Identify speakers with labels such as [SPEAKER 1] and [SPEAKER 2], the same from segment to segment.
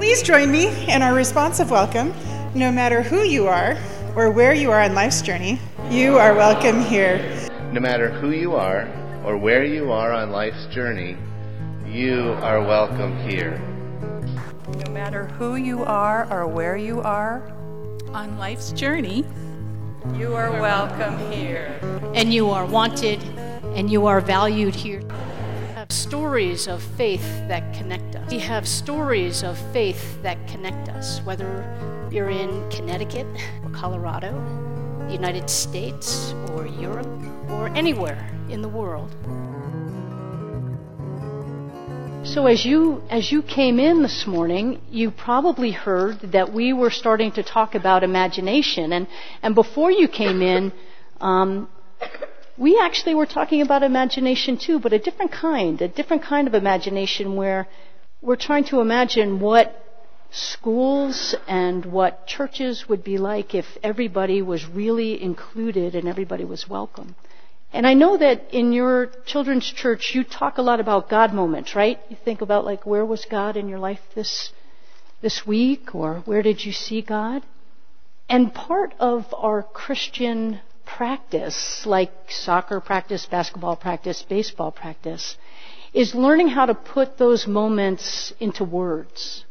[SPEAKER 1] Please join me in our responsive welcome. No matter who you are or where you are on life's journey, you are welcome here.
[SPEAKER 2] No matter who you are or where you are on life's journey, you are welcome here.
[SPEAKER 3] No matter who you are or where you are
[SPEAKER 4] on life's journey,
[SPEAKER 3] you are welcome here.
[SPEAKER 5] And you are wanted and you are valued here. Stories of faith that connect us. We have stories of faith that connect us, whether you're in Connecticut or Colorado, the United States or Europe or anywhere in the world. So as you as you came in this morning, you probably heard that we were starting to talk about imagination, and and before you came in, um, we actually were talking about imagination too, but a different kind, a different kind of imagination where we're trying to imagine what schools and what churches would be like if everybody was really included and everybody was welcome. And I know that in your children's church you talk a lot about God moments, right? You think about like where was God in your life this this week or where did you see God? And part of our Christian practice, like soccer practice, basketball practice, baseball practice, is learning how to put those moments into words.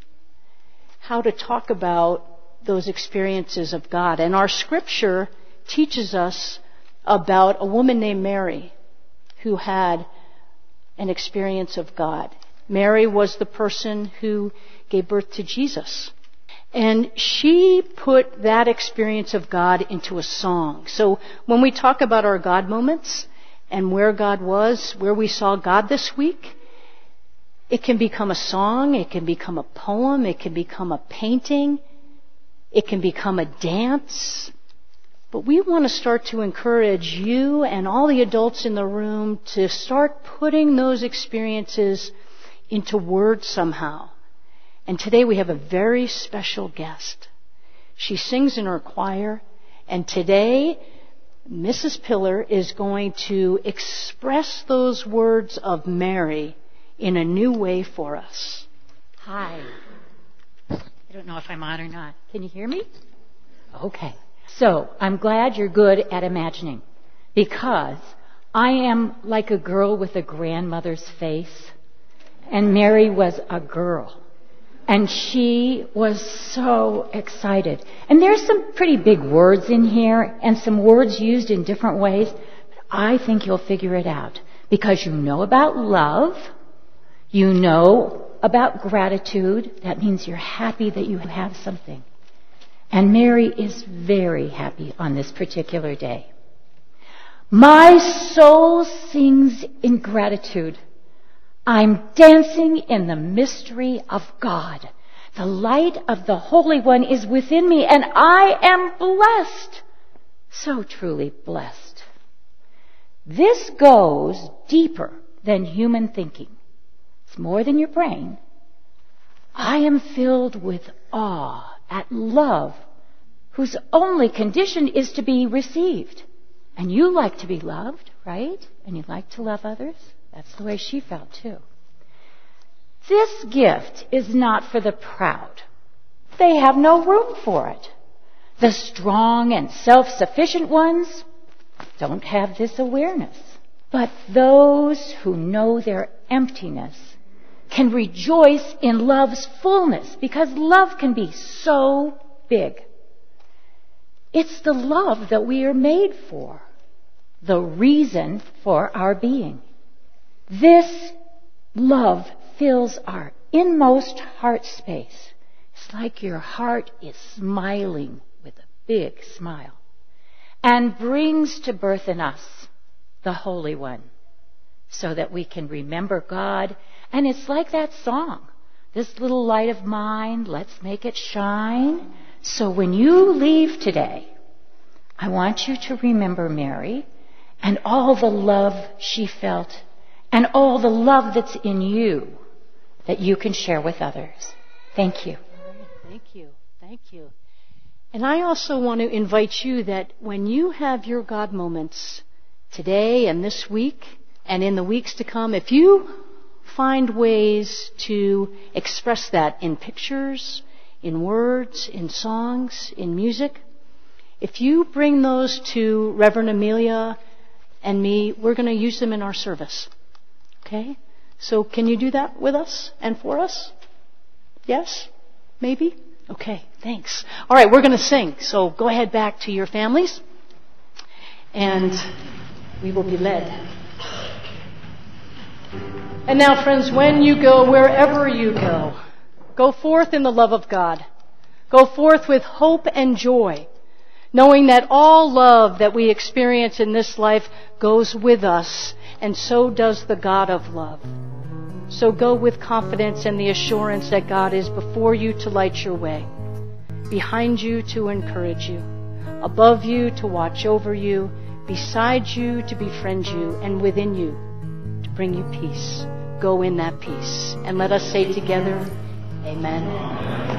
[SPEAKER 5] How to talk about those experiences of God. And our scripture teaches us about a woman named Mary who had an experience of God. Mary was the person who gave birth to Jesus. And she put that experience of God into a song. So when we talk about our God moments and where God was, where we saw God this week, it can become a song, it can become a poem, it can become a painting, it can become a dance. But we want to start to encourage you and all the adults in the room to start putting those experiences into words somehow. And today we have a very special guest. She sings in her choir, and today Mrs. Pillar is going to express those words of Mary in a new way for us.
[SPEAKER 6] Hi. I don't know if I'm on or not. Can you hear me? Okay. So, I'm glad you're good at imagining because I am like a girl with a grandmother's face, and Mary was a girl. And she was so excited. And there's some pretty big words in here and some words used in different ways. But I think you'll figure it out because you know about love. You know about gratitude. That means you're happy that you have something. And Mary is very happy on this particular day. My soul sings in gratitude I'm dancing in the mystery of God. The light of the Holy One is within me and I am blessed. So truly blessed. This goes deeper than human thinking. It's more than your brain. I am filled with awe at love whose only condition is to be received. And you like to be loved, right? And you like to love others? That's the way she felt too. This gift is not for the proud. They have no room for it. The strong and self-sufficient ones don't have this awareness. But those who know their emptiness can rejoice in love's fullness because love can be so big. It's the love that we are made for, the reason for our being. This love fills our inmost heart space. It's like your heart is smiling with a big smile and brings to birth in us the Holy One so that we can remember God. And it's like that song. This little light of mine, let's make it shine. So when you leave today, I want you to remember Mary and all the love she felt and all the love that's in you that you can share with others. Thank you.
[SPEAKER 5] Thank you. Thank you. And I also want to invite you that when you have your God moments today and this week and in the weeks to come, if you find ways to express that in pictures, in words, in songs, in music. If you bring those to Reverend Amelia and me, we're going to use them in our service. Okay? So can you do that with us and for us? Yes? Maybe? Okay, thanks. All right, we're going to sing. So go ahead back to your families and we will be led. And now, friends, when you go, wherever you go, go forth in the love of God. Go forth with hope and joy, knowing that all love that we experience in this life goes with us, and so does the God of love. So go with confidence and the assurance that God is before you to light your way, behind you to encourage you, above you to watch over you, beside you to befriend you, and within you to bring you peace. Go in that peace. And let us say together, Amen.